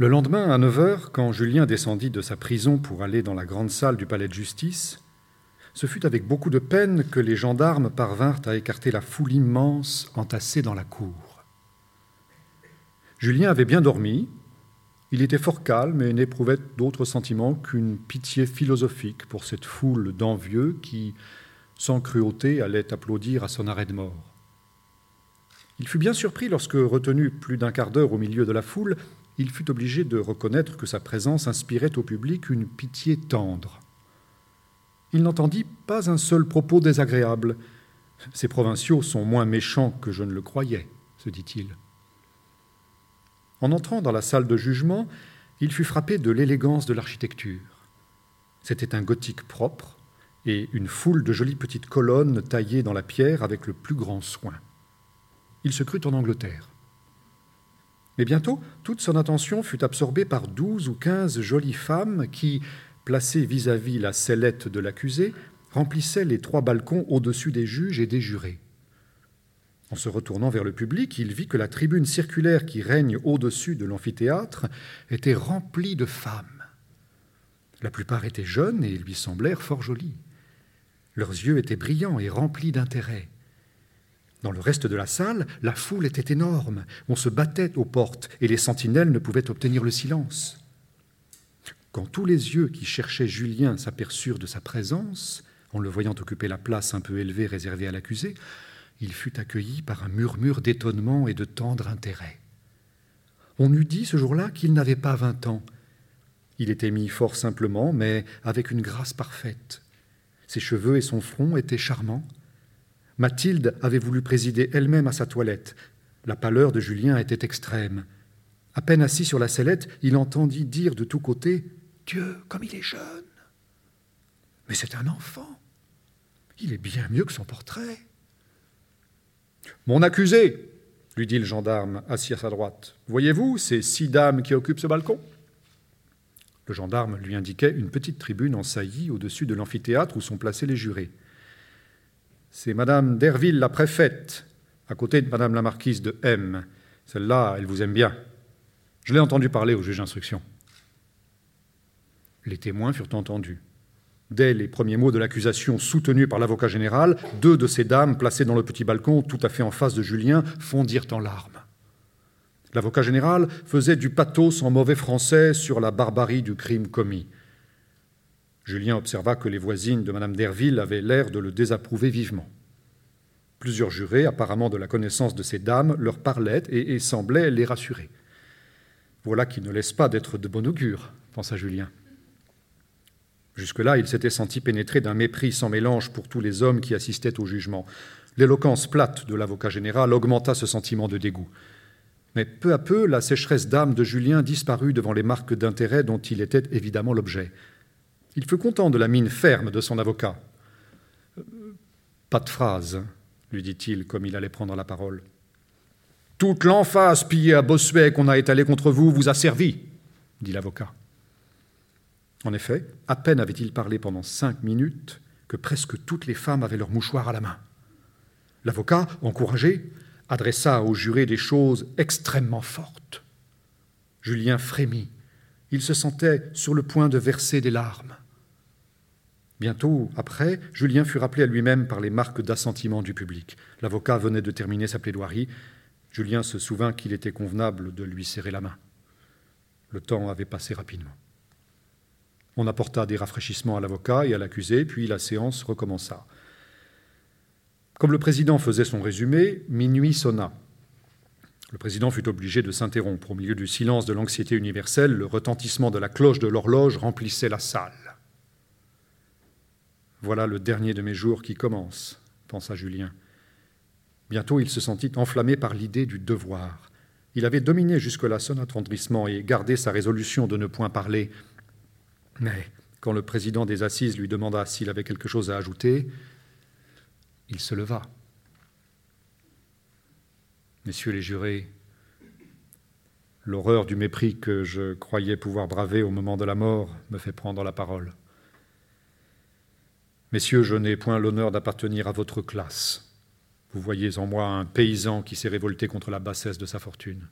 Le lendemain, à 9 heures, quand Julien descendit de sa prison pour aller dans la grande salle du palais de justice, ce fut avec beaucoup de peine que les gendarmes parvinrent à écarter la foule immense entassée dans la cour. Julien avait bien dormi, il était fort calme et n'éprouvait d'autres sentiments qu'une pitié philosophique pour cette foule d'envieux qui, sans cruauté, allait applaudir à son arrêt de mort. Il fut bien surpris lorsque, retenu plus d'un quart d'heure au milieu de la foule, il fut obligé de reconnaître que sa présence inspirait au public une pitié tendre. Il n'entendit pas un seul propos désagréable. Ces provinciaux sont moins méchants que je ne le croyais, se dit-il. En entrant dans la salle de jugement, il fut frappé de l'élégance de l'architecture. C'était un gothique propre et une foule de jolies petites colonnes taillées dans la pierre avec le plus grand soin. Il se crut en Angleterre. Mais bientôt, toute son attention fut absorbée par douze ou quinze jolies femmes qui, placées vis-à-vis la sellette de l'accusé, remplissaient les trois balcons au-dessus des juges et des jurés. En se retournant vers le public, il vit que la tribune circulaire qui règne au-dessus de l'amphithéâtre était remplie de femmes. La plupart étaient jeunes et lui semblèrent fort jolies. Leurs yeux étaient brillants et remplis d'intérêt. Dans le reste de la salle, la foule était énorme. On se battait aux portes et les sentinelles ne pouvaient obtenir le silence. Quand tous les yeux qui cherchaient Julien s'aperçurent de sa présence, en le voyant occuper la place un peu élevée réservée à l'accusé, il fut accueilli par un murmure d'étonnement et de tendre intérêt. On eût dit ce jour-là qu'il n'avait pas vingt ans. Il était mis fort simplement, mais avec une grâce parfaite. Ses cheveux et son front étaient charmants. Mathilde avait voulu présider elle-même à sa toilette. La pâleur de Julien était extrême. À peine assis sur la sellette, il entendit dire de tous côtés Dieu, comme il est jeune Mais c'est un enfant. Il est bien mieux que son portrait. Mon accusé, lui dit le gendarme assis à sa droite, voyez-vous ces six dames qui occupent ce balcon? Le gendarme lui indiquait une petite tribune en saillie au-dessus de l'amphithéâtre où sont placés les jurés. C'est Madame Derville, la préfète, à côté de Madame la marquise de M. Celle-là, elle vous aime bien. Je l'ai entendu parler au juge d'instruction. Les témoins furent entendus. Dès les premiers mots de l'accusation soutenus par l'avocat général, deux de ces dames, placées dans le petit balcon tout à fait en face de Julien, fondirent en larmes. L'avocat général faisait du pathos en mauvais français sur la barbarie du crime commis. Julien observa que les voisines de Madame Derville avaient l'air de le désapprouver vivement. Plusieurs jurés, apparemment de la connaissance de ces dames, leur parlaient et, et semblaient les rassurer. Voilà qui ne laisse pas d'être de bon augure, pensa Julien. Jusque-là, il s'était senti pénétré d'un mépris sans mélange pour tous les hommes qui assistaient au jugement. L'éloquence plate de l'avocat général augmenta ce sentiment de dégoût. Mais peu à peu, la sécheresse d'âme de Julien disparut devant les marques d'intérêt dont il était évidemment l'objet. Il fut content de la mine ferme de son avocat. Pas de phrase, lui dit-il comme il allait prendre la parole. Toute l'emphase pillée à Bossuet qu'on a étalée contre vous vous a servi, dit l'avocat. En effet, à peine avait-il parlé pendant cinq minutes que presque toutes les femmes avaient leur mouchoir à la main. L'avocat, encouragé, adressa au juré des choses extrêmement fortes. Julien frémit. Il se sentait sur le point de verser des larmes. Bientôt après, Julien fut rappelé à lui-même par les marques d'assentiment du public. L'avocat venait de terminer sa plaidoirie. Julien se souvint qu'il était convenable de lui serrer la main. Le temps avait passé rapidement. On apporta des rafraîchissements à l'avocat et à l'accusé, puis la séance recommença. Comme le président faisait son résumé, minuit sonna. Le président fut obligé de s'interrompre. Au milieu du silence de l'anxiété universelle, le retentissement de la cloche de l'horloge remplissait la salle. Voilà le dernier de mes jours qui commence, pensa Julien. Bientôt il se sentit enflammé par l'idée du devoir. Il avait dominé jusque-là son attendrissement et gardé sa résolution de ne point parler. Mais quand le président des assises lui demanda s'il avait quelque chose à ajouter, il se leva. Messieurs les jurés, l'horreur du mépris que je croyais pouvoir braver au moment de la mort me fait prendre la parole. Messieurs, je n'ai point l'honneur d'appartenir à votre classe. Vous voyez en moi un paysan qui s'est révolté contre la bassesse de sa fortune.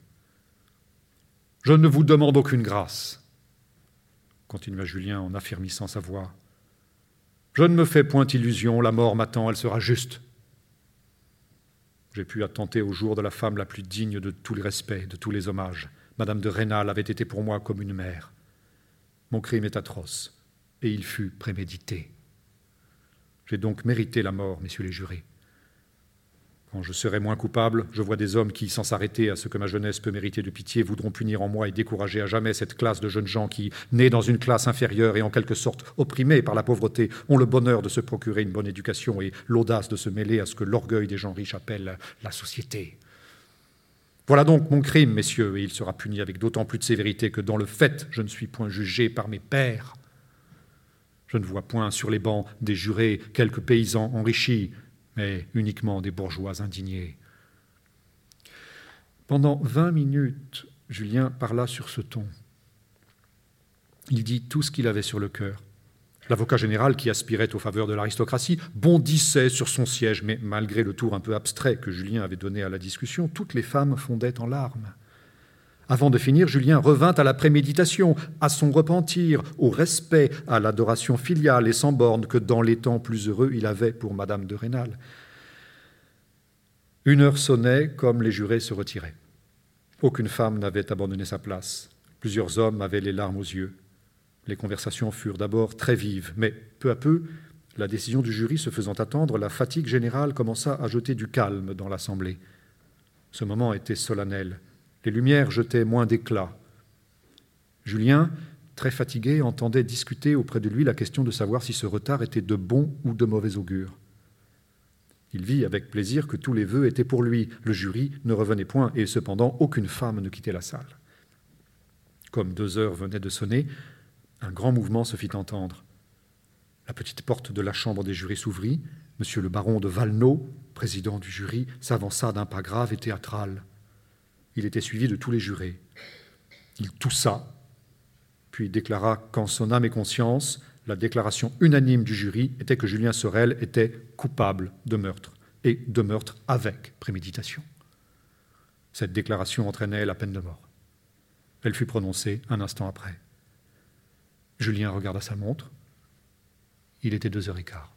Je ne vous demande aucune grâce, continua Julien en affirmissant sa voix. Je ne me fais point illusion, la mort m'attend, elle sera juste. J'ai pu attenter au jour de la femme la plus digne de tous les respects, de tous les hommages. Madame de Rênal avait été pour moi comme une mère. Mon crime est atroce, et il fut prémédité. J'ai donc mérité la mort, messieurs les jurés. Quand je serai moins coupable, je vois des hommes qui, sans s'arrêter à ce que ma jeunesse peut mériter de pitié, voudront punir en moi et décourager à jamais cette classe de jeunes gens qui, nés dans une classe inférieure et en quelque sorte opprimés par la pauvreté, ont le bonheur de se procurer une bonne éducation et l'audace de se mêler à ce que l'orgueil des gens riches appelle la société. Voilà donc mon crime, messieurs, et il sera puni avec d'autant plus de sévérité que dans le fait, je ne suis point jugé par mes pères. Je ne vois point sur les bancs des jurés quelques paysans enrichis, mais uniquement des bourgeois indignés. Pendant vingt minutes, Julien parla sur ce ton. Il dit tout ce qu'il avait sur le cœur. L'avocat général, qui aspirait aux faveurs de l'aristocratie, bondissait sur son siège, mais malgré le tour un peu abstrait que Julien avait donné à la discussion, toutes les femmes fondaient en larmes. Avant de finir, Julien revint à la préméditation, à son repentir, au respect, à l'adoration filiale et sans borne que dans les temps plus heureux il avait pour Madame de Rênal. Une heure sonnait comme les jurés se retiraient. Aucune femme n'avait abandonné sa place. Plusieurs hommes avaient les larmes aux yeux. Les conversations furent d'abord très vives, mais peu à peu, la décision du jury se faisant attendre, la fatigue générale commença à jeter du calme dans l'assemblée. Ce moment était solennel. Les lumières jetaient moins d'éclat. Julien, très fatigué, entendait discuter auprès de lui la question de savoir si ce retard était de bon ou de mauvais augure. Il vit avec plaisir que tous les vœux étaient pour lui. Le jury ne revenait point, et cependant aucune femme ne quittait la salle. Comme deux heures venaient de sonner, un grand mouvement se fit entendre. La petite porte de la chambre des jurés s'ouvrit. Monsieur le baron de Valneau, président du jury, s'avança d'un pas grave et théâtral. Il était suivi de tous les jurés. Il toussa, puis déclara qu'en son âme et conscience, la déclaration unanime du jury était que Julien Sorel était coupable de meurtre, et de meurtre avec préméditation. Cette déclaration entraînait la peine de mort. Elle fut prononcée un instant après. Julien regarda sa montre. Il était deux heures et quart.